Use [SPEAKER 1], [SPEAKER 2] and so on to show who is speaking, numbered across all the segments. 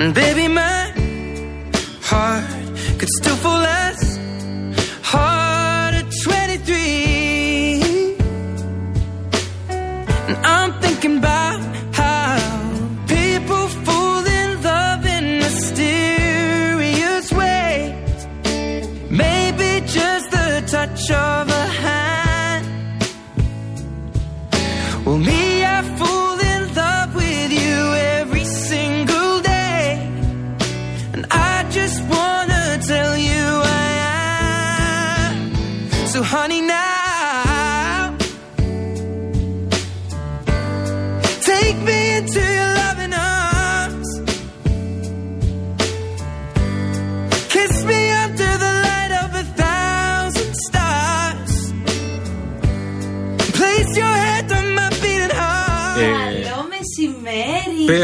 [SPEAKER 1] And baby, my heart could still fall as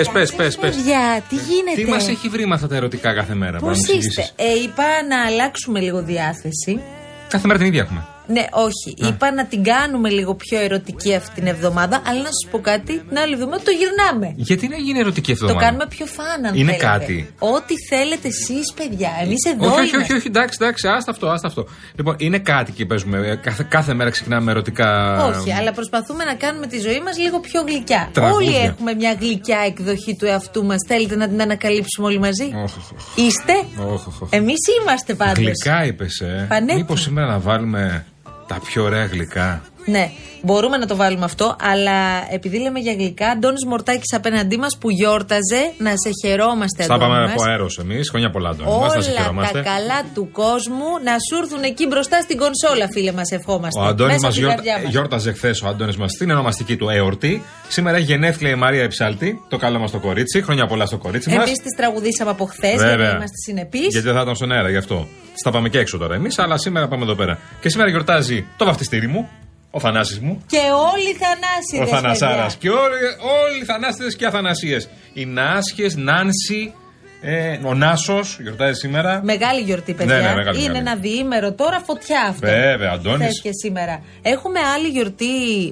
[SPEAKER 2] σας,
[SPEAKER 3] πες, πες.
[SPEAKER 2] Παιδιά, τι γίνεται;
[SPEAKER 3] Τι μας έχει βρει με αυτά τα ερωτικά κάθε μέρα,
[SPEAKER 2] Πώς
[SPEAKER 3] πάμε να
[SPEAKER 2] είστε;
[SPEAKER 3] εξηγήσεις.
[SPEAKER 2] Ε, είπα να αλλάξουμε λίγο διάθεση.
[SPEAKER 3] Κάθε μέρα την ίδια έχουμε.
[SPEAKER 2] Ναι, όχι. Είπα να την κάνουμε λίγο πιο ερωτική αυτή την εβδομάδα. Αλλά να σα πω κάτι, την άλλη εβδομάδα το γυρνάμε.
[SPEAKER 3] Γιατί να γίνει ερωτική αυτό
[SPEAKER 2] Το κάνουμε πιο φαν, αν
[SPEAKER 3] Είναι
[SPEAKER 2] θέλετε.
[SPEAKER 3] κάτι.
[SPEAKER 2] Ό,τι θέλετε εσείς, παιδιά. Εμείς εδώ
[SPEAKER 3] Όχι, όχι,
[SPEAKER 2] είμαστε.
[SPEAKER 3] όχι, όχι, εντάξει, εντάξει, άστα αυτό, άστα αυτό. Λοιπόν, είναι κάτι και παίζουμε. ε, Κάθε, κάθε μέρα ξεκινάμε με ερωτικά.
[SPEAKER 2] Όχι, αλλά προσπαθούμε να κάνουμε τη ζωή μας λίγο πιο γλυκιά.
[SPEAKER 3] Τραγούδια.
[SPEAKER 2] Όλοι έχουμε μια γλυκιά εκδοχή του εαυτού μας. Θέλετε να την ανακαλύψουμε όλοι μαζί;
[SPEAKER 3] Όχ, όχ, όχ.
[SPEAKER 2] Είστε;
[SPEAKER 3] Όχ, όχ, όχ.
[SPEAKER 2] Εμείς είμαστε πάντως.
[SPEAKER 3] Γλυκά είπες, ε.
[SPEAKER 2] Πανέτοιμα.
[SPEAKER 3] Μήπως σήμερα να βάλουμε τα πιο ωραία γλυκά.
[SPEAKER 2] Ναι, μπορούμε να το βάλουμε αυτό, αλλά επειδή λέμε για γλυκά, Αντώνης Μορτάκης απέναντί μας που γιόρταζε, να σε χαιρόμαστε,
[SPEAKER 3] Στα
[SPEAKER 2] Αντώνη
[SPEAKER 3] πάμε
[SPEAKER 2] μας.
[SPEAKER 3] από αέρος εμείς. Χρόνια πολλά, Αντώνη. Μας, να σε
[SPEAKER 2] Όλα
[SPEAKER 3] χαιρόμαστε.
[SPEAKER 2] τα καλά του κόσμου να σου έρθουν εκεί μπροστά στην κονσόλα, φίλε μας, ευχόμαστε.
[SPEAKER 3] Ο Αντώνης
[SPEAKER 2] Μέσα
[SPEAKER 3] μας
[SPEAKER 2] από τη καρδιά μας.
[SPEAKER 3] γιόρταζε χθες ο Αντώνης μας στην ονομαστική του εορτή. Σήμερα έχει γενέθλια η Μαρία Εψάλτη. Το καλό μας το κορίτσι. Χρόνια πολλά στο κορίτσι μας.
[SPEAKER 2] Εμείς τις τραγουδήσαμε από χθες, γιατί είμαστε συνεπείς.
[SPEAKER 3] Γιατί δεν θα ήταν στον αέρα γι' αυτό. Θα πάμε και έξω τώρα εμείς, αλλά σήμερα πάμε εδώ πέρα. Και σήμερα γιορτάζει το βαφτιστήρι μου, ο Θανάσης μου,
[SPEAKER 2] Και όλοι οι θανάσιδες,
[SPEAKER 3] ο Θανασάρας.
[SPEAKER 2] παιδιά.
[SPEAKER 3] Και όλοι, όλοι οι Θανάσιδες και Αθανασίες. Οι Νάσχες, Νάνση, ε, ο Νάσος γιορτάζει σήμερα.
[SPEAKER 2] Μεγάλη γιορτή, παιδιά.
[SPEAKER 3] Ναι, ναι, μεγάλη,
[SPEAKER 2] Είναι
[SPEAKER 3] μεγάλη.
[SPEAKER 2] ένα διήμερο τώρα, φωτιά αυτό.
[SPEAKER 3] Βέβαια, Αντώνης.
[SPEAKER 2] Χθες και σήμερα. Έχουμε άλλη γιορτή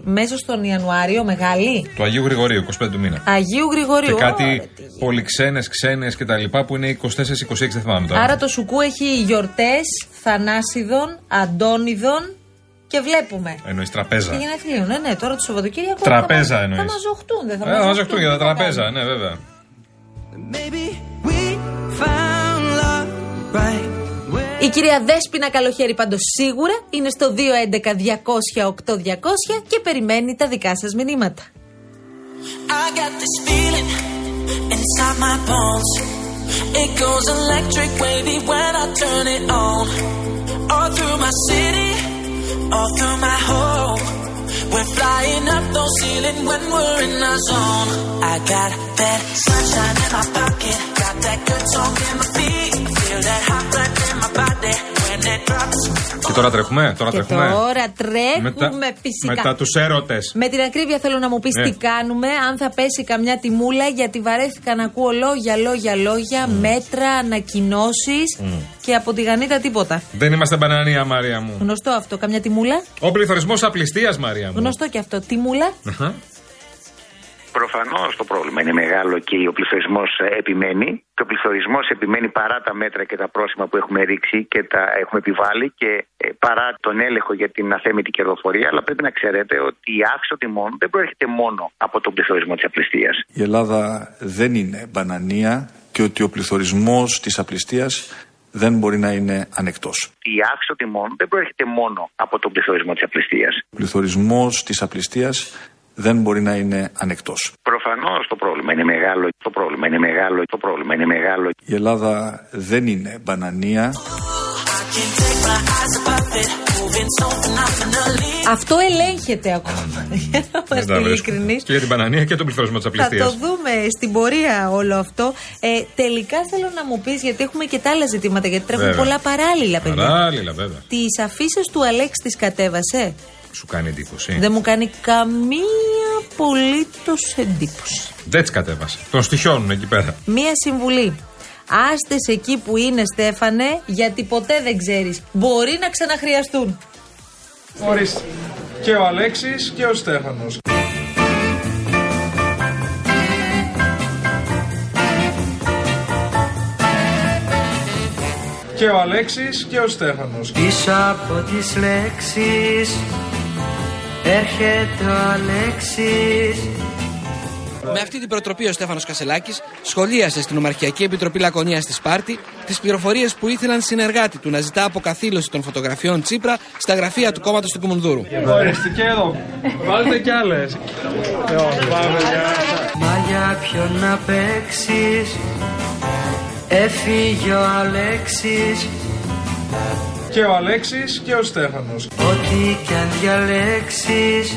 [SPEAKER 2] μέσα στον Ιανουάριο, μεγάλη;
[SPEAKER 3] Του Αγίου Γρηγορίου, 25 του μήνα.
[SPEAKER 2] Αγίου Γρηγορίου.
[SPEAKER 3] Και κάτι
[SPEAKER 2] Ωραία, τι γίνεται.
[SPEAKER 3] πολυξένε, ξένες και τα λοιπά που είναι 24-26, δεν θυμάμαι τώρα.
[SPEAKER 2] Άρα το σουκού έχει γιορτές Θανάσιδων, Αντώνιδων και βλέπουμε.
[SPEAKER 3] Εννοείς
[SPEAKER 2] Και
[SPEAKER 3] τραπέζα.
[SPEAKER 2] γενεθλίων. Ναι, ναι, τώρα το Σαββατοκύριακο.
[SPEAKER 3] Τραπέζα
[SPEAKER 2] θα, μα-
[SPEAKER 3] εννοείς.
[SPEAKER 2] Θα μαζοχτούν, δεν θα
[SPEAKER 3] Ε, θα
[SPEAKER 2] μαζοχτούν.
[SPEAKER 3] μαζευτούν για τα
[SPEAKER 2] τι θα
[SPEAKER 3] τραπέζα,
[SPEAKER 2] κάνουμε.
[SPEAKER 3] ναι, βέβαια.
[SPEAKER 1] Maybe we found love right where
[SPEAKER 2] Η κυρία Δέσποινα Καλοχέρη πάντως σίγουρα είναι στο 211-200-8200 και περιμένει τα δικά σας μηνύματα.
[SPEAKER 4] I got this feeling inside my bones. It goes electric wavy when I turn it on. All through my city, all through my home. We're flying up those ceiling when we're in our zone. I got that sunshine in my pocket, got that good song in my feet. Feel that hot blood
[SPEAKER 3] Και τώρα τρέχουμε, τώρα
[SPEAKER 2] Και
[SPEAKER 3] τρέχουμε.
[SPEAKER 2] τώρα τρέχουμε
[SPEAKER 3] Μετά-
[SPEAKER 2] φυσικά.
[SPEAKER 3] Μετά τους έρωτες.
[SPEAKER 2] Με την ακρίβεια θέλω να μου πεις
[SPEAKER 3] Ναι.
[SPEAKER 2] τι κάνουμε, αν θα πέσει καμιά τιμούλα, γιατί βαρέθηκα να ακούω λόγια, λόγια, λόγια, μέτρα, ανακοινώσεις και από τη γανίτα τίποτα.
[SPEAKER 3] Δεν είμαστε μπανανία, Μαρία μου.
[SPEAKER 2] Γνωστό αυτό, καμιά τιμούλα;
[SPEAKER 3] Ο πληθωρισμός απληστίας, Μαρία μου.
[SPEAKER 2] Γνωστό και αυτό. Τιμούλα;
[SPEAKER 3] Αχα.
[SPEAKER 5] Προφανώς το πρόβλημα είναι μεγάλο και ο πληθωρισμός επιμένει. Και ο πληθωρισμός επιμένει παρά τα μέτρα και τα πρόσημα που έχουμε ρίξει και τα έχουμε επιβάλει και ε, παρά τον έλεγχο για την αθέμητη κερδοφορία. Αλλά πρέπει να ξέρετε ότι η αύξηση των τιμών δεν προέρχεται μόνο από τον πληθωρισμό της απληστίας.
[SPEAKER 6] Η Ελλάδα δεν είναι μπανανία και ότι ο πληθωρισμός της απληστίας δεν μπορεί να είναι ανεκτός.
[SPEAKER 5] Η αύξηση των τιμών δεν προέρχεται μόνο από τον πληθωρισμό της απληστίας.
[SPEAKER 6] Ο πληθωρισμός της απληστίας δεν μπορεί να είναι ανεκτός.
[SPEAKER 5] Προφανώς το πρόβλημα είναι μεγάλο. Το πρόβλημα είναι μεγάλο. Το πρόβλημα είναι μεγάλο.
[SPEAKER 6] Η Ελλάδα δεν είναι μπανανία
[SPEAKER 4] I Can't take my eyes above it. Moving so phenomenally.
[SPEAKER 2] Αυτό ελέγχεται ακόμα. Για να
[SPEAKER 3] Δεν
[SPEAKER 2] είμαστε
[SPEAKER 3] τα βρίσκω.
[SPEAKER 2] ειλικρινείς.
[SPEAKER 3] Και για την Πανανία και τον πληθωρισμό της
[SPEAKER 2] Θα
[SPEAKER 3] απληστίας.
[SPEAKER 2] το δούμε στην πορεία όλο αυτό. Ε, τελικά θέλω να μου πεις, γιατί έχουμε και τα άλλα ζητήματα, γιατί τρέχουν
[SPEAKER 3] Βέβαια.
[SPEAKER 2] πολλά παράλληλα, παιδιά.
[SPEAKER 3] Παράλληλα, βέβαια.
[SPEAKER 2] Τις αφήσεις του Αλέξη τις κατέβασε;
[SPEAKER 3] Σου κάνει εντύπωση;
[SPEAKER 2] Δεν μου κάνει καμία απολύτως εντύπωση.
[SPEAKER 3] Δεν τις κατέβασε. Τον στοιχιώνουν εκεί πέρα.
[SPEAKER 2] Μία συμβουλή. Άστε εκεί που είναι, Στέφανε, γιατί ποτέ δεν ξέρεις. Μπορεί να ξαναχρειαστούν.
[SPEAKER 6] Ορίστε. Και ο Αλέξης και ο Στέφανος. Και ο Αλέξης και ο Στέφανος.
[SPEAKER 1] Πίσω από τις λέξεις έρχεται ο Αλέξης
[SPEAKER 7] Με αυτή την προτροπή ο Στέφανος Κασελάκης σχολίασε στην Ομαρχιακή Επιτροπή Λακωνίας στη Σπάρτη τις πληροφορίες που ήθελαν συνεργάτη του να ζητά αποκαθήλωση των φωτογραφιών Τσίπρα στα γραφεία του κόμματος του Κουμουνδούρου.
[SPEAKER 6] Ορίστε και εδώ. Βάλτε κι άλλες. Λοιπόν, πάμε για...
[SPEAKER 1] Μα για ποιον να παίξεις; Έφυγε ο Αλέξης
[SPEAKER 6] Και ο Αλέξης και ο Στέφανος.
[SPEAKER 1] Ό,τι κι αν διαλέξεις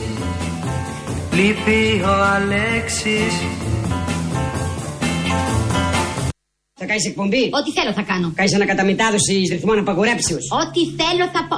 [SPEAKER 1] Λείπει ο Αλέξης
[SPEAKER 8] Θα κάνεις εκπομπή;
[SPEAKER 9] Ό,τι θέλω θα κάνω.
[SPEAKER 8] Κάνεις ανακαταμετάδοση ρυθμών απαγορέψεως.
[SPEAKER 9] Ό,τι θέλω θα πω.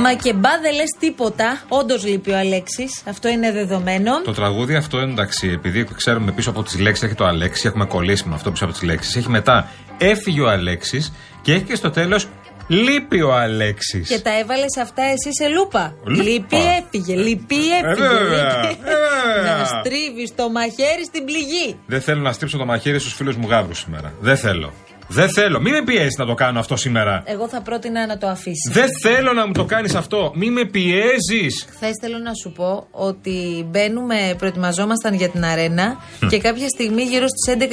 [SPEAKER 2] Μα και μπα δεν λες τίποτα. Όντως λείπει ο Αλέξης. Αυτό είναι δεδομένο.
[SPEAKER 3] Το τραγούδι αυτό εντάξει, επειδή ξέρουμε πίσω από τις λέξεις έχει το Αλέξη, έχουμε κολλήσει με αυτό πίσω από τις λέξεις. Έχει μετά έφυγε ο Αλέξης και έχει και στο τέλος λείπει ο Αλέξης.
[SPEAKER 2] Και τα έβαλες αυτά εσύ σε λούπα.
[SPEAKER 3] Λούπα.
[SPEAKER 2] Λείπει, έφυγε. Λείπει, έφυγε.
[SPEAKER 3] βέβαια,
[SPEAKER 2] λείπει.
[SPEAKER 3] ε, βέβαια.
[SPEAKER 2] Να στρίβεις το μαχαίρι στην πληγή.
[SPEAKER 3] Δεν θέλω να στρίψω το μαχαίρι στους φίλους μου γάβρου σήμερα. Δεν θέλω. Δεν θέλω. Μην με πιέζει να το κάνω αυτό σήμερα.
[SPEAKER 2] Εγώ θα πρότεινα να το αφήσεις.
[SPEAKER 3] Δεν θέλω να μου το κάνεις αυτό. Μην με πιέζεις.
[SPEAKER 2] Χθες θέλω να σου πω ότι μπαίνουμε, προετοιμαζόμασταν για την αρένα και κάποια στιγμή γύρω στις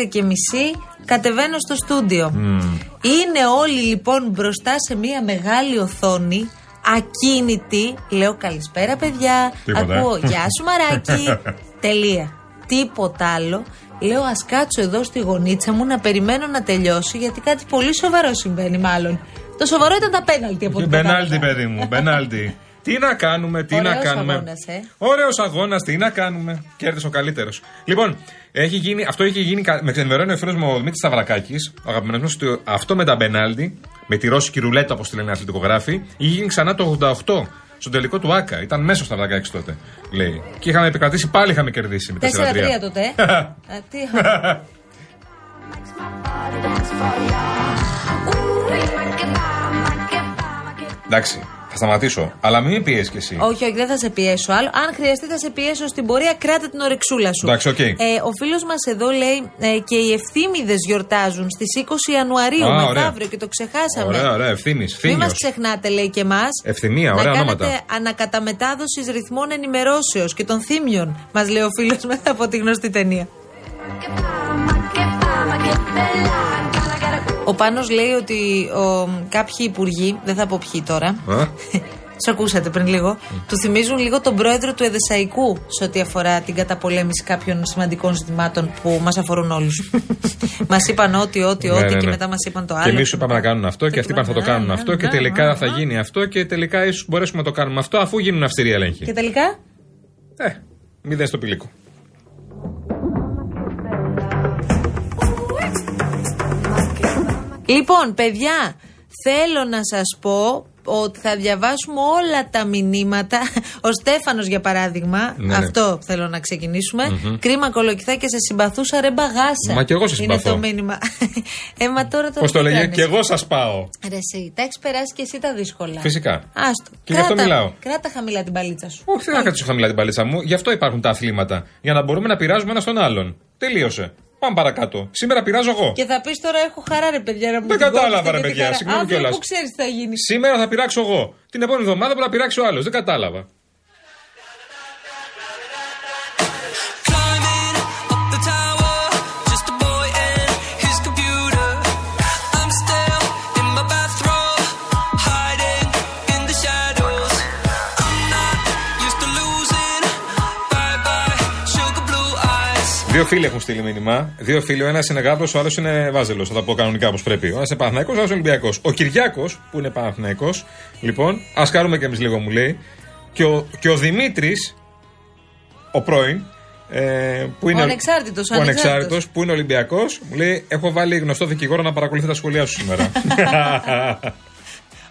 [SPEAKER 2] 11.30 κατεβαίνω στο στούντιο. Είναι όλοι λοιπόν μπροστά σε μια μεγάλη οθόνη, ακίνητη. Λέω καλησπέρα παιδιά,
[SPEAKER 3] Τίποτα, ε.
[SPEAKER 2] ακούω γεια σου μαράκι. Τελεία. Τίποτα άλλο. Λέω ας κάτσω εδώ στη γωνίτσα μου να περιμένω να τελειώσει γιατί κάτι πολύ σοβαρό συμβαίνει μάλλον. Το σοβαρό ήταν τα πέναλτι από ό,τι
[SPEAKER 3] Μπενάλτι,
[SPEAKER 2] κατάλαβα.
[SPEAKER 3] παιδί μου, μπενάλτι. Τι να κάνουμε, τι
[SPEAKER 2] Ωραίος
[SPEAKER 3] να κάνουμε.
[SPEAKER 2] αγώνας, ε.
[SPEAKER 3] Ωραίος αγώνας, τι να κάνουμε. Κέρδισε ο καλύτερος. Λοιπόν, έχει γίνει, αυτό έχει γίνει. κα- Με ξενερώνει ο φίλος μου ο Δημήτρης Σταυρακάκης, ο αγαπημένος μου, ότι αυτό με τα μπενάλτι, με τη ρώσικη ρουλέτα όπως τη λένε οι αθλητικογράφοι, είχε γίνει ξανά το 88. Στο τελικό του Άκα. Ήταν μέσα στο Σταυρακάκη τότε, λέει. Και είχαμε επικρατήσει, πάλι είχαμε κερδίσει με
[SPEAKER 2] 4-3 τότε. ε. Α, τι
[SPEAKER 3] Εντάξει, θα σταματήσω. Αλλά μην με πιέσεις κι εσύ.
[SPEAKER 2] Όχι, όχι, δεν θα σε πιέσω άλλο. Αν χρειαστεί, θα σε πιέσω στην πορεία. Κράτα την ορεξούλα σου.
[SPEAKER 3] Εντάξει, οκ.
[SPEAKER 2] ε, ο φίλος μας εδώ λέει ε, και οι Ευθύμηδες γιορτάζουν στις 20 Ιανουαρίου,
[SPEAKER 3] Α, ωραία.
[SPEAKER 2] μεθαύριο, και το ξεχάσαμε.
[SPEAKER 3] Ωραία, ωραία,
[SPEAKER 2] Ευθύμη μας,
[SPEAKER 3] Θύμιο.
[SPEAKER 2] ξεχνάτε, λέει και εμά.
[SPEAKER 3] Ευθυμία,
[SPEAKER 2] να
[SPEAKER 3] ωραία
[SPEAKER 2] κάνετε
[SPEAKER 3] ονόματα.
[SPEAKER 2] ανακαταμετάδοσης ρυθμών ενημερώσεως και των θύμιων, μας λέει ο φίλος μας από τη γνωστή ταινία. Ο Πάνος λέει ότι ο, κάποιοι υπουργοί, δεν θα πω ποιοι τώρα,
[SPEAKER 3] Α.
[SPEAKER 2] τους ακούσατε πριν λίγο, τους θυμίζουν λίγο τον πρόεδρο του Εδεσαϊκού σε ό,τι αφορά την καταπολέμηση κάποιων σημαντικών ζητημάτων που μας αφορούν όλους. μας είπαν ό,τι, ό,τι,
[SPEAKER 3] Ναι,
[SPEAKER 2] ό,τι
[SPEAKER 3] ναι,
[SPEAKER 2] και
[SPEAKER 3] ναι.
[SPEAKER 2] μετά μας είπαν το άλλο.
[SPEAKER 3] Και εμείς σου είπαμε να κάνουν αυτό και αυτοί είπαν θα το κάνουν
[SPEAKER 2] Ναι,
[SPEAKER 3] αυτό και
[SPEAKER 2] ναι,
[SPEAKER 3] τελικά
[SPEAKER 2] ναι,
[SPEAKER 3] θα
[SPEAKER 2] ναι.
[SPEAKER 3] γίνει αυτό και τελικά ίσως μπορέσουμε να το κάνουμε αυτό αφού γίνουν αυστηροί έλεγχοι.
[SPEAKER 2] Και τελικά;
[SPEAKER 3] Ε, μηδέν στο πηλίκο.
[SPEAKER 2] Λοιπόν, παιδιά, Θέλω να σας πω ότι θα διαβάσουμε όλα τα μηνύματα. Ο Στέφανος για παράδειγμα,
[SPEAKER 3] Ναι, ναι.
[SPEAKER 2] αυτό θέλω να ξεκινήσουμε. Κρίμα κολοκυθά και σε συμπαθούσα ρε μπαγάσα.
[SPEAKER 3] Μα κι εγώ σε
[SPEAKER 2] Είναι
[SPEAKER 3] συμπαθώ.
[SPEAKER 2] το μήνυμα. ε, μα τώρα τώρα
[SPEAKER 3] Πώς το
[SPEAKER 2] τι
[SPEAKER 3] λέγε,
[SPEAKER 2] κάνεις;
[SPEAKER 3] και εγώ σας πάω.
[SPEAKER 2] Ρε εσύ, τα έχεις περάσει και εσύ τα δύσκολα.
[SPEAKER 3] Φυσικά.
[SPEAKER 2] Άστο.
[SPEAKER 3] Και γι' αυτό
[SPEAKER 2] Κράτα-
[SPEAKER 3] μιλάω.
[SPEAKER 2] Κράτα χαμηλά την παλίτσα σου.
[SPEAKER 3] Όχι, δεν θα κάτσω χαμηλά την παλίτσα μου. Γι' αυτό υπάρχουν τα αθλήματα. Για να μπορούμε να πειράζουμε ένα στον άλλον. Τελείωσε. Πάμε παρακάτω. Σήμερα πειράζω εγώ.
[SPEAKER 2] Και θα πεις τώρα έχω χαρά ρε παιδιά να μου
[SPEAKER 3] Δεν
[SPEAKER 2] την
[SPEAKER 3] κατάλαβα,
[SPEAKER 2] κόψετε
[SPEAKER 3] ρε,
[SPEAKER 2] και τη
[SPEAKER 3] παιδιά,
[SPEAKER 2] χαρά.
[SPEAKER 3] συγγνώμη
[SPEAKER 2] Αύριο
[SPEAKER 3] κιόλας.
[SPEAKER 2] Πού ξέρεις τι θα γίνει.
[SPEAKER 3] Σήμερα θα πειράξω εγώ. Την επόμενη εβδομάδα μπορεί να πειράξει ο άλλος. Δεν κατάλαβα. Δύο φίλοι έχουν στείλει μήνυμα. Δύο φίλοι. Ο ένας είναι γάβρο, ο άλλος είναι βάζελος. Θα τα πω κανονικά όπως πρέπει. Ο ένας είναι Παναθναϊκό, ο άλλος είναι Ολυμπιακός. Ο Κυριάκος, που είναι Παναθναϊκό, λοιπόν, ας κάνουμε κι εμείς λίγο, μου λέει. Και ο, και ο Δημήτρης, ο πρώην, ε, που είναι.
[SPEAKER 2] Ο ανεξάρτητος, ο
[SPEAKER 3] ο
[SPEAKER 2] ανεξάρτητος.
[SPEAKER 3] ανεξάρτητος, που είναι Ολυμπιακός, μου λέει: Έχω βάλει γνωστό δικηγόρο να παρακολουθεί τα σχολεία σου σήμερα.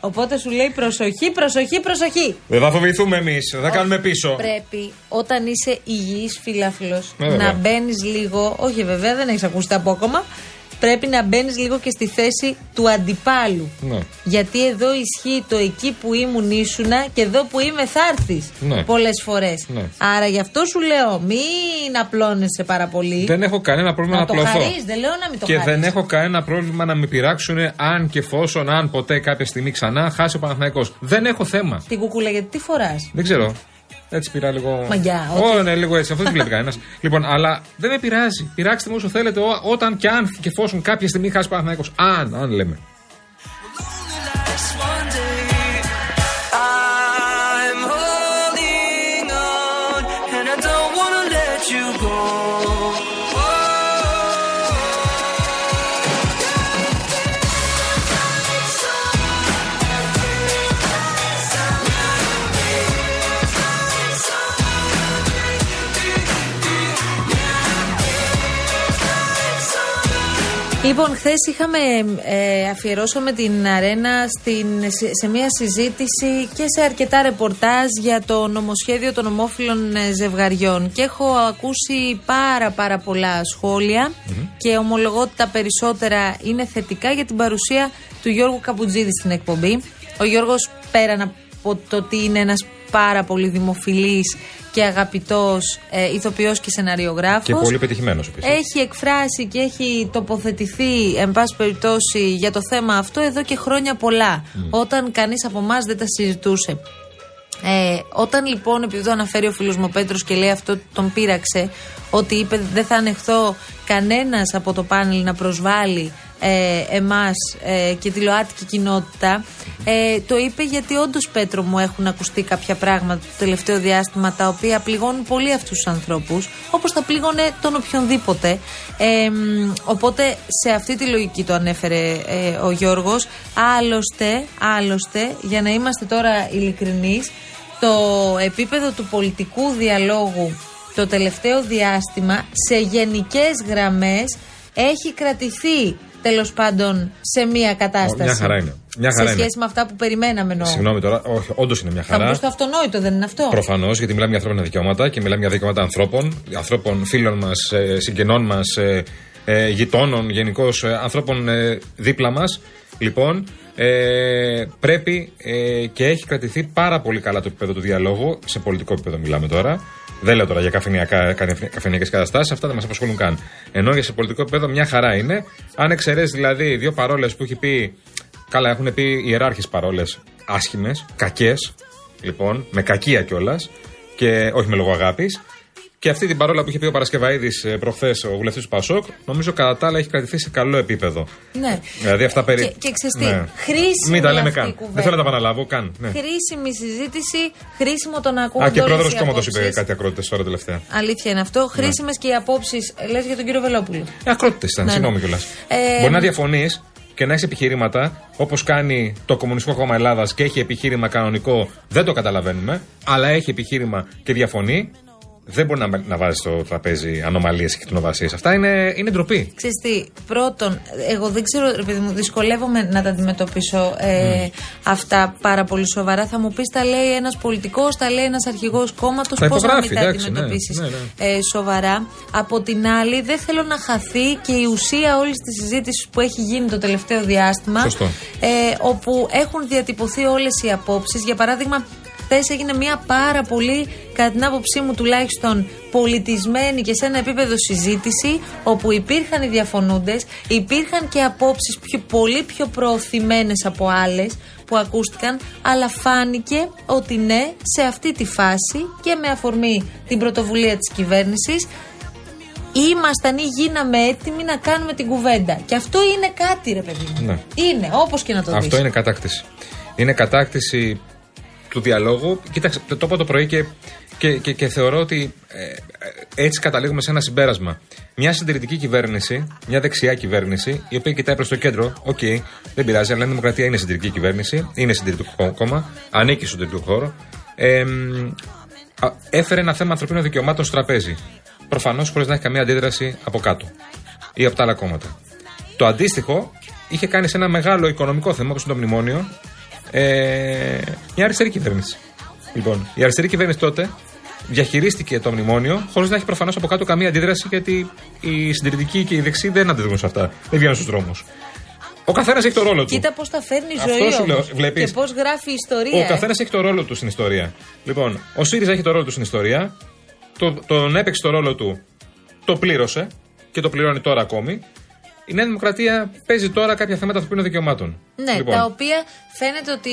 [SPEAKER 2] Οπότε σου λέει προσοχή, προσοχή, προσοχή.
[SPEAKER 3] Δεν θα φοβηθούμε εμείς, δεν θα κάνουμε πίσω.
[SPEAKER 2] Πρέπει όταν είσαι υγιής φίλαθλο
[SPEAKER 3] Ε, βέβαια.
[SPEAKER 2] να μπαίνεις λίγο. Όχι, βέβαια, δεν έχεις ακούσει τα από ακόμα. Πρέπει να μπαίνεις λίγο και στη θέση του αντιπάλου.
[SPEAKER 3] Ναι.
[SPEAKER 2] Γιατί εδώ ισχύει το εκεί που ήμουν ήσουνα και εδώ που είμαι θα έρθεις.
[SPEAKER 3] Ναι.
[SPEAKER 2] Πολλές φορές.
[SPEAKER 3] Ναι.
[SPEAKER 2] Άρα γι' αυτό σου λέω, μην απλώνεσαι πάρα πολύ.
[SPEAKER 3] Δεν έχω κανένα πρόβλημα να,
[SPEAKER 2] να το
[SPEAKER 3] απλωθώ.
[SPEAKER 2] χαρείς, δεν λέω να μην το
[SPEAKER 3] Και
[SPEAKER 2] χαρείς.
[SPEAKER 3] δεν έχω κανένα πρόβλημα να με πειράξουν αν και εφόσον, αν ποτέ κάποια στιγμή ξανά χάσει ο Παναθηναϊκός. Δεν έχω θέμα.
[SPEAKER 2] Την κουκούλα, γιατί τι φοράς;
[SPEAKER 3] Δεν ξέρω. Έτσι πειρά λίγο.
[SPEAKER 2] Μαγιά,
[SPEAKER 3] Ω, ναι, λίγο έτσι. Αυτός δεν βλέπει κανένα. λοιπόν, αλλά δεν με πειράζει. Πειράξτε με όσο θέλετε, ό- όταν και αν και εφόσον κάποια στιγμή χάσει ο Παναθηναϊκός. Αν, αν λέμε.
[SPEAKER 4] Last one
[SPEAKER 2] Λοιπόν, χθες είχαμε ε, αφιερώσαμε την αρένα στην, σε, σε μια συζήτηση και σε αρκετά ρεπορτάζ για το νομοσχέδιο των ομόφυλων ε, ζευγαριών. Και έχω ακούσει πάρα πάρα πολλά σχόλια και ομολογώ ότι τα περισσότερα είναι θετικά για την παρουσία του Γιώργου Καπουτζίδη στην εκπομπή. Ο Γιώργος πέραν από το ότι είναι ένας πάρα πολύ δημοφιλής και αγαπητός ε, ηθοποιός και σεναριογράφος
[SPEAKER 3] Και πολύ πετυχημένος επίσης.
[SPEAKER 2] έχει εκφράσει και έχει τοποθετηθεί, εν πάση περιπτώσει, για το θέμα αυτό εδώ και χρόνια πολλά. Όταν κανείς από εμάς δεν τα συζητούσε. Ε, όταν λοιπόν, επειδή το αναφέρει ο φίλος μου ο Πέτρος και λέει αυτό τον πείραξε, ότι είπε δεν θα ανεχθώ κανένας από το πάνελ να προσβάλλει ε, εμάς ε, και τη ΛΟΑΤΚΙ κοινότητα, ε, το είπε γιατί όντως Πέτρο μου έχουν ακουστεί κάποια πράγματα το τελευταίο διάστημα τα οποία πληγώνουν πολύ αυτούς τους ανθρώπους, όπως θα πλήγωνε τον οποιονδήποτε. Ε, μ, οπότε σε αυτή τη λογική το ανέφερε ε, ο Γιώργος. Άλλωστε, άλλωστε, για να είμαστε τώρα ειλικρινείς, το επίπεδο του πολιτικού διαλόγου το τελευταίο διάστημα σε γενικές γραμμές έχει κρατηθεί τέλος πάντων σε μία κατάσταση.
[SPEAKER 3] Μια χαρά είναι. Μια χαρά
[SPEAKER 2] σε
[SPEAKER 3] είναι.
[SPEAKER 2] σχέση με αυτά που περιμέναμε εννοώ.
[SPEAKER 3] Συγγνώμη τώρα, όχι, όντως είναι μια
[SPEAKER 2] Θα μου
[SPEAKER 3] χαρά.
[SPEAKER 2] πεις το αυτονόητο, δεν είναι αυτό;
[SPEAKER 3] Προφανώς, γιατί μιλάμε για ανθρώπινα δικαιώματα και μιλάμε για δικαιώματα ανθρώπων, ανθρώπων, φίλων μας, συγγενών μας, ε, γειτόνων, γενικώς ανθρώπων ε, δίπλα μας. Λοιπόν, ε, πρέπει ε, και έχει κρατηθεί πάρα πολύ καλά το επίπεδο του διαλόγου, σε πολιτικό επίπεδο μιλάμε τώρα. Δεν λέω τώρα για καφενιακές καταστάσεις, αυτά δεν μας απασχολούν καν. Ενώ για σε πολιτικό επίπεδο μια χαρά είναι. Αν εξαιρέσεις δηλαδή δύο παρόλες που έχει πει. Καλά, έχουν πει ιεράρχες παρόλες άσχημες, κακές, λοιπόν, με κακία κιόλας και όχι με λόγο αγάπης. Και αυτή την παρόλα που είχε πει ο Παρασκευαίδης προχθές, ο βουλευτής του Πασόκ, νομίζω κατά τα άλλα έχει κρατηθεί σε καλό επίπεδο.
[SPEAKER 2] Ναι.
[SPEAKER 3] Δηλαδή αυτά περί.
[SPEAKER 2] Και, και ξέρεις τι, χρήσιμη
[SPEAKER 3] Μην τα λέμε
[SPEAKER 2] αυτή η
[SPEAKER 3] καν.
[SPEAKER 2] κουβέντα.
[SPEAKER 3] Δεν θέλω να τα επαναλάβω καν. Ναι.
[SPEAKER 2] Χρήσιμη συζήτηση, χρήσιμο το να ακούγονται
[SPEAKER 3] Α, και
[SPEAKER 2] όλες
[SPEAKER 3] πρόεδρος
[SPEAKER 2] οι
[SPEAKER 3] του κόμματο
[SPEAKER 2] απόψεις.
[SPEAKER 3] είπε κάτι ακρότητες τώρα τελευταία.
[SPEAKER 2] Αλήθεια είναι αυτό. Χρήσιμες και οι απόψεις, λες για τον κύριο Βελόπουλο.
[SPEAKER 3] Ε, Ακρότητες ήταν,
[SPEAKER 2] Ναι, ναι.
[SPEAKER 3] συγγνώμη κιόλας.
[SPEAKER 2] Ε,
[SPEAKER 3] Μπορεί να διαφωνείς και να έχει επιχειρήματα όπως κάνει το Κομμουνιστικό Κόμμα Ελλάδας και έχει επιχείρημα κανονικό, δεν το καταλαβαίνουμε, αλλά έχει επιχείρημα και διαφωνεί. Δεν μπορεί να, να βάζεις στο τραπέζι ανομαλίες και κοινοβασίε. Αυτά είναι, είναι ντροπή.
[SPEAKER 2] Ξέρεις τι, πρώτον, εγώ δεν ξέρω, ρε παιδί μου, δυσκολεύομαι να τα αντιμετωπίσω ε, αυτά πάρα πολύ σοβαρά. Θα μου πεις, τα λέει ένας πολιτικός, τα λέει ένας αρχηγός κόμματος.
[SPEAKER 3] Θα
[SPEAKER 2] Πώς να μην
[SPEAKER 3] υπογράφει,
[SPEAKER 2] τα
[SPEAKER 3] εντάξει, ναι,
[SPEAKER 2] αντιμετωπίσεις
[SPEAKER 3] ναι, ναι.
[SPEAKER 2] ε, σοβαρά. Από την άλλη, δεν θέλω να χαθεί και η ουσία όλης της συζήτησης που έχει γίνει το τελευταίο διάστημα.
[SPEAKER 3] Σωστό.
[SPEAKER 2] Ε, όπου έχουν διατυπωθεί όλες οι απόψεις. Για παράδειγμα, χθες έγινε μια πάρα πολύ, κατά την άποψή μου τουλάχιστον, πολιτισμένη και σε ένα επίπεδο συζήτηση, όπου υπήρχαν οι διαφωνούντες, υπήρχαν και απόψεις πιο, πολύ πιο προωθημένες από άλλες που ακούστηκαν, αλλά φάνηκε ότι ναι, σε αυτή τη φάση και με αφορμή την πρωτοβουλία της κυβέρνησης ήμασταν ή γίναμε έτοιμοι να κάνουμε την κουβέντα. Και αυτό είναι κάτι, ρε παιδί μου.
[SPEAKER 3] Ναι.
[SPEAKER 2] Είναι, όπως και να το δει.
[SPEAKER 3] Αυτό είναι κατάκτηση. Είναι κατάκτηση του διαλόγου. Κοίταξε, το το είπα το πρωί και, και, και, και θεωρώ ότι ε, ε, έτσι καταλήγουμε σε ένα συμπέρασμα. Μια συντηρητική κυβέρνηση, μια δεξιά κυβέρνηση, η οποία κοιτάει προς το κέντρο, οκ, δεν πειράζει, αλλά η Δημοκρατία είναι συντηρητική κυβέρνηση, είναι συντηρητικό κόμμα, ανήκει στον συντηρητικό χώρο. Ε, μ, α, έφερε ένα θέμα ανθρωπίνων δικαιωμάτων στο τραπέζι. Προφανώς χωρίς να έχει καμία αντίδραση από κάτω ή από τα άλλα κόμματα. Το αντίστοιχο είχε κάνει σε ένα μεγάλο οικονομικό θέμα όπως είναι το μνημόνιο ε, μια αριστερή κυβέρνηση. Λοιπόν, η αριστερή κυβέρνηση τότε διαχειρίστηκε το μνημόνιο χωρίς να έχει προφανώς από κάτω καμία αντίδραση γιατί οι συντηρητικοί και οι δεξιοί δεν αντιδρούν σε αυτά. Δεν βγαίνουν στους δρόμους. Ο καθένας έχει το ρόλο του.
[SPEAKER 2] Κοίτα πώς τα φέρνει η
[SPEAKER 3] Αυτό
[SPEAKER 2] ζωή
[SPEAKER 3] σου λέω,
[SPEAKER 2] όμως.
[SPEAKER 3] βλέπεις.
[SPEAKER 2] και πώς γράφει η ιστορία.
[SPEAKER 3] Ο
[SPEAKER 2] ε.
[SPEAKER 3] καθένας έχει το ρόλο του στην ιστορία. Λοιπόν, ο ΣΥΡΙΖΑ έχει το ρόλο του στην ιστορία. Το, τον έπαιξε το ρόλο του, το πλήρωσε και το πληρώνει τώρα ακόμη. Η Νέα Δημοκρατία παίζει τώρα κάποια θέματα ανθρωπίνων δικαιωμάτων.
[SPEAKER 2] Ναι,
[SPEAKER 3] Λοιπόν,
[SPEAKER 2] τα οποία φαίνεται ότι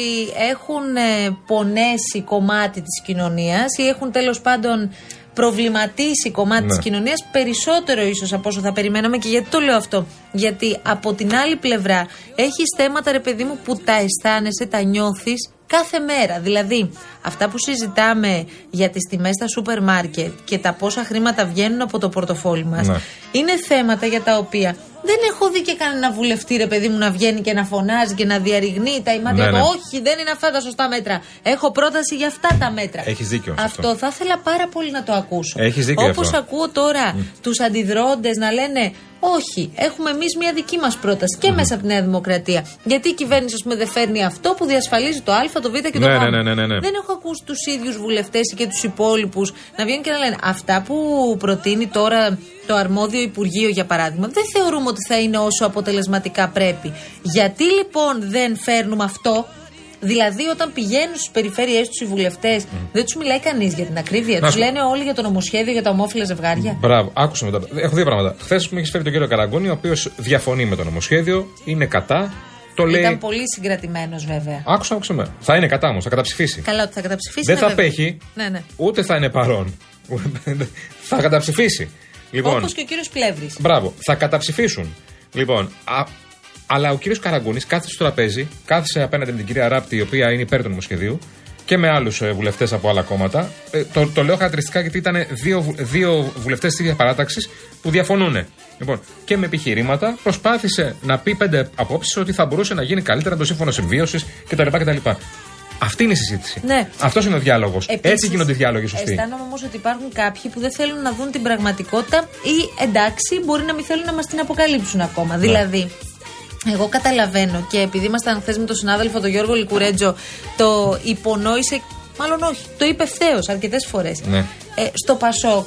[SPEAKER 2] έχουν ε, πονέσει κομμάτι της κοινωνίας ή έχουν τέλος πάντων προβληματίσει κομμάτι
[SPEAKER 3] Ναι.
[SPEAKER 2] της κοινωνίας περισσότερο ίσως από όσο θα περιμέναμε και γιατί το λέω αυτό; Γιατί από την άλλη πλευρά έχεις θέματα ρε παιδί μου που τα αισθάνεσαι, τα νιώθεις κάθε μέρα. Δηλαδή αυτά που συζητάμε για τις τιμές στα σούπερ μάρκετ και τα πόσα χρήματα βγαίνουν από το πορτοφόλι μας
[SPEAKER 3] Ναι.
[SPEAKER 2] είναι θέματα για τα οποία δεν έχω δει και κανένα βουλευτή, ρε παιδί μου, να βγαίνει και να φωνάζει και να διαρριγνεί τα ημάτια
[SPEAKER 3] Ναι,
[SPEAKER 2] του.
[SPEAKER 3] ναι.
[SPEAKER 2] Όχι, δεν είναι αυτά τα σωστά μέτρα. Έχω πρόταση για αυτά τα μέτρα.
[SPEAKER 3] Έχεις δίκιο σε
[SPEAKER 2] Αυτό,
[SPEAKER 3] αυτό.
[SPEAKER 2] θα ήθελα πάρα πολύ να το ακούσω.
[SPEAKER 3] Έχεις δίκιο
[SPEAKER 2] Όπως
[SPEAKER 3] αυτό.
[SPEAKER 2] ακούω τώρα τους αντιδρόντες να λένε όχι, έχουμε εμείς μια δική μας πρόταση και μέσα από τη Νέα Δημοκρατία. Γιατί η κυβέρνηση, ας πούμε, δεν φέρνει αυτό που διασφαλίζει το Α, το Β και το
[SPEAKER 3] Ναι,
[SPEAKER 2] Γ.
[SPEAKER 3] ναι, ναι, ναι, ναι, ναι.
[SPEAKER 2] Δεν έχω ακούσει τους ίδιους βουλευτές και τους υπόλοιπους να βγαίνουν και να λένε αυτά που προτείνει τώρα το αρμόδιο Υπουργείο, για παράδειγμα, δεν θεωρούμε ότι θα είναι όσο αποτελεσματικά πρέπει. Γιατί λοιπόν δεν φέρνουμε αυτό, Δηλαδή, όταν πηγαίνουν στις περιφέρειές τους οι βουλευτές, δεν τους μιλάει κανείς για την ακρίβεια.
[SPEAKER 3] Να
[SPEAKER 2] Τους
[SPEAKER 3] σου-
[SPEAKER 2] λένε όλοι για το νομοσχέδιο για τα ομόφυλα ζευγάρια.
[SPEAKER 3] Μπράβο, άκουσα μετά. Έχω δύο πράγματα. Χθες μου έχεις φέρει τον κύριο Καραγκούνη, ο οποίος διαφωνεί με το νομοσχέδιο, είναι κατά. Το λέει.
[SPEAKER 2] Ήταν πολύ συγκρατημένος, βέβαια.
[SPEAKER 3] Άκουσα, άκουσα με. Θα είναι κατά όμως, θα καταψηφίσει.
[SPEAKER 2] Καλά, ότι θα καταψηφίσει.
[SPEAKER 3] Δεν
[SPEAKER 2] ναι,
[SPEAKER 3] θα
[SPEAKER 2] βέβαια.
[SPEAKER 3] απέχει,
[SPEAKER 2] Ναι, ναι.
[SPEAKER 3] ούτε θα είναι παρόν. θα καταψηφίσει. Λοιπόν,
[SPEAKER 2] Όπως και ο κύριος Πλεύρης.
[SPEAKER 3] Μπράβο, θα καταψηφίσουν. Λοιπόν, α, αλλά ο κύριος Καραγκούνης κάθισε στο τραπέζι, κάθισε απέναντι με την κυρία Ράπτη, η οποία είναι υπέρ του νομοσχεδίου, και με άλλους βουλευτές από άλλα κόμματα. Ε, το, το λέω χαρακτηριστικά γιατί ήταν δύο, βου- δύο βουλευτές της ίδιας παράταξης που διαφωνούν. Λοιπόν, και με επιχειρήματα προσπάθησε να πει πέντε απόψεις ότι θα μπορούσε να γίνει καλύτερα το σύμφωνο συμβίωσης κτλ. κτλ. Αυτή είναι η συζήτηση.
[SPEAKER 2] Ναι.
[SPEAKER 3] Αυτός είναι ο διάλογος.
[SPEAKER 2] Επίσης,
[SPEAKER 3] Έτσι γίνονται οι διάλογοι σωστοί.
[SPEAKER 2] Αισθάνομαι όμως ότι υπάρχουν κάποιοι που δεν θέλουν να δουν την πραγματικότητα ή εντάξει, μπορεί να μην θέλουν να μας την αποκαλύψουν ακόμα.
[SPEAKER 3] Ναι.
[SPEAKER 2] Δηλαδή, εγώ καταλαβαίνω και επειδή ήμασταν χθες με τον συνάδελφο τον Γιώργο Λικουρέτζο, το υπονόησε. Μάλλον όχι, το είπε ευθέως αρκετές φορές.
[SPEAKER 3] Ναι.
[SPEAKER 2] Ε, στο Πασόκ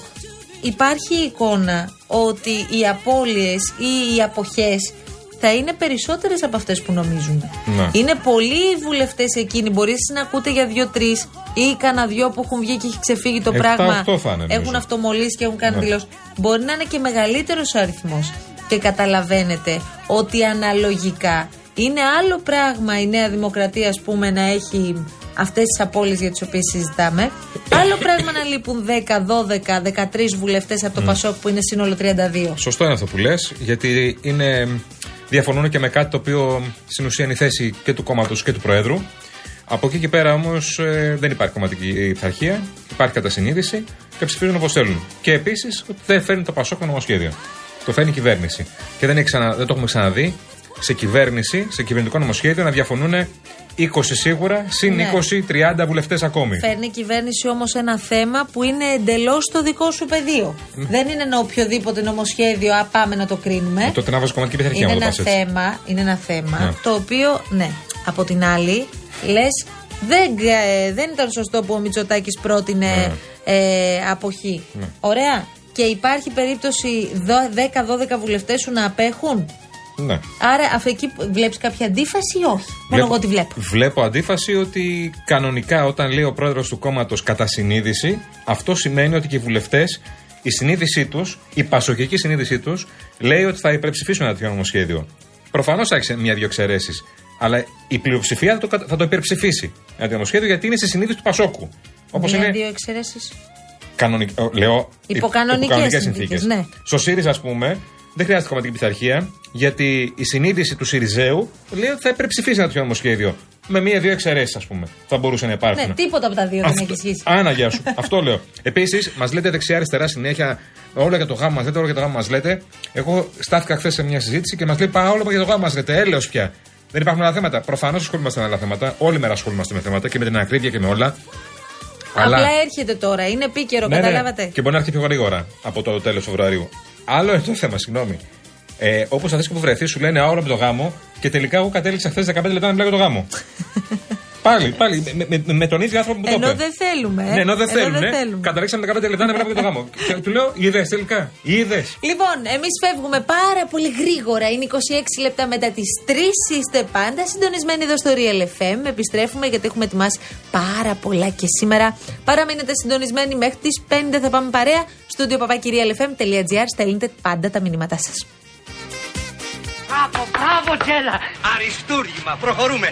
[SPEAKER 2] υπάρχει η εικόνα ότι οι απώλειες ή οι αποχές θα είναι περισσότερες από αυτές που νομίζουμε.
[SPEAKER 3] Ναι.
[SPEAKER 2] Είναι πολλοί οι βουλευτές εκείνοι. Μπορείς εσείς να ακούτε για δύο-τρεις ή κανένα δυο που έχουν βγει και έχει ξεφύγει το
[SPEAKER 3] Εφτά,
[SPEAKER 2] πράγμα.
[SPEAKER 3] οκτώ θα είναι, νομίζω.
[SPEAKER 2] έχουν αυτομολύσει και έχουν κάνει
[SPEAKER 3] Ναι.
[SPEAKER 2] δηλώσεις. Μπορεί να είναι και μεγαλύτερος ο αριθμός. Και καταλαβαίνετε ότι αναλογικά είναι άλλο πράγμα η Νέα Δημοκρατία, ας πούμε, να έχει αυτές τις απώλειες για τις οποίες συζητάμε. Άλλο πράγμα να λείπουν 10, 12, 13 βουλευτές από το Πασόκ που είναι σύνολο 32.
[SPEAKER 3] Σωστό είναι αυτό που λες, γιατί είναι, διαφωνούν και με κάτι το οποίο στην ουσία είναι η θέση και του κόμματος και του Προέδρου. Από εκεί και πέρα όμως δεν υπάρχει κομματική ηθαρχία, υπάρχει κατασυνείδηση και ψηφίζουν όπως θέλουν. Και επίσης ότι δεν φέρνει το Πασόκ το νομοσχέδιο. Το φέρνει η κυβέρνηση. Και δεν, έχει ξανα, δεν το έχουμε ξαναδεί σε κυβέρνηση, σε κυβερνητικό νομοσχέδιο να διαφωνούν 20 σίγουρα, συν
[SPEAKER 2] Ναι.
[SPEAKER 3] 20-30 βουλευτές ακόμη.
[SPEAKER 2] Φέρνει η κυβέρνηση όμως ένα θέμα που είναι εντελώς το δικό σου πεδίο. Δεν είναι ένα οποιοδήποτε νομοσχέδιο, α, πάμε να το κρίνουμε.
[SPEAKER 3] Ε, τότε να βάζεις κομματική πειθαρχία,
[SPEAKER 2] είναι
[SPEAKER 3] μου το
[SPEAKER 2] ένα
[SPEAKER 3] πας έτσι.
[SPEAKER 2] θέμα, είναι ένα θέμα
[SPEAKER 3] Ναι.
[SPEAKER 2] το οποίο, ναι, από την άλλη, λες, δεν, ε, δεν ήταν σωστό που ο Μητσοτάκης πρότεινε ε, αποχή.
[SPEAKER 3] Ναι.
[SPEAKER 2] Ωραία. Και υπάρχει περίπτωση δο- 10-12 βουλευτές σου να απέχουν;
[SPEAKER 3] Ναι.
[SPEAKER 2] Άρα, αφού εκεί βλέπεις κάποια αντίφαση ή όχι; Μόνο εγώ τη βλέπω.
[SPEAKER 3] Βλέπω αντίφαση ότι κανονικά όταν λέει ο πρόεδρος του κόμματος κατά συνείδηση, αυτό σημαίνει ότι και οι βουλευτές, η συνείδησή τους, η πασοκική συνείδησή τους, λέει ότι θα υπερψηφίσουν ένα τέτοιο νομοσχέδιο. Προφανώς θα έχεις μια-δυο εξαιρέσεις. Αλλά η πλειοψηφία θα το, κατα- θα το υπερψηφίσει ένα τέτοιο νομοσχέδιο γιατί είναι στη συνείδηση του Πασόκου. Όπως είναι
[SPEAKER 2] Μια-δύο εξαιρέσεις.
[SPEAKER 3] Κανονικ... λέω,
[SPEAKER 2] Υπό κανονικές
[SPEAKER 3] κανονικές
[SPEAKER 2] συνθήκες, ναι.
[SPEAKER 3] Στο ΣΥΡΙΖΑ, ας πούμε, δεν χρειάζεται κομματική πειθαρχία, γιατί η συνείδηση του ΣΥΡΙΖΕΟΥ λέει ότι θα υπερψηφίσει ένα τέτοιο νομοσχέδιο. Με μία-δύο εξαιρέσεις, ας πούμε. Θα μπορούσε να υπάρχουν.
[SPEAKER 2] Ναι, τίποτα από τα δύο δεν
[SPEAKER 3] Αυτό-
[SPEAKER 2] έχει ισχύσει.
[SPEAKER 3] Άνα, γεια σου. Αυτό λέω. Επίσης, μας λέτε δεξιά-αριστερά συνέχεια όλα για το γάμο μας λέτε, όλα για το γάμο μας λέτε. Εγώ στάθηκα χθες σε μια συζήτηση και μας λέει Πα όλα για το γάμο μας λέτε. Έλεω πια. Δεν υπάρχουν άλλα θέματα. Προφανώς ασχολούμαστε με άλλα θέματα. Όλη μέρα ασχολούμαστε με θέματα και με την ακρίβεια και με όλα.
[SPEAKER 2] Απλά έρχεται τώρα, είναι επίκαιρο,
[SPEAKER 3] Ναι, ναι.
[SPEAKER 2] καταλάβατε.
[SPEAKER 3] Και μπορεί να έρθει πιο γρήγορα από το τέλος Φεβρουαρίου. Άλλο είναι το θέμα, συγγνώμη. Ε, Όπως αυτέ που βρεθείς, σου λένε «Α, όλα με το γάμο και τελικά εγώ κατέληξα χθες 15 λεπτά να μιλάω για το γάμο. πάλι, πάλι. Με, με, με τον ίδιο άνθρωπο που το
[SPEAKER 2] Ενώ
[SPEAKER 3] είπε.
[SPEAKER 2] δεν θέλουμε. ε.
[SPEAKER 3] Ναι, ενώ δεν θέλουν.
[SPEAKER 2] δεν θέλουμε.
[SPEAKER 3] Καταλήξαμε 15 λεπτά να μιλάμε για το γάμο. Και του λέω, είδες τελικά. Είδες.
[SPEAKER 2] Λοιπόν, εμείς φεύγουμε πάρα πολύ γρήγορα. Είναι 26 λεπτά μετά τις 3. Είστε πάντα συντονισμένοι εδώ στο Real FM. Επιστρέφουμε γιατί έχουμε ετοιμάσει πάρα πολλά και σήμερα. Παραμείνετε συντονισμένοι μέχρι τις 5 θα πάμε παρέα. Στούντιο παπάκυριαλεφm.gr. Στέλνετε πάντα τα μηνύματά σας.
[SPEAKER 10] Μπράβο, μπράβο, Τζέλα. Αριστούργημα, προχωρούμε.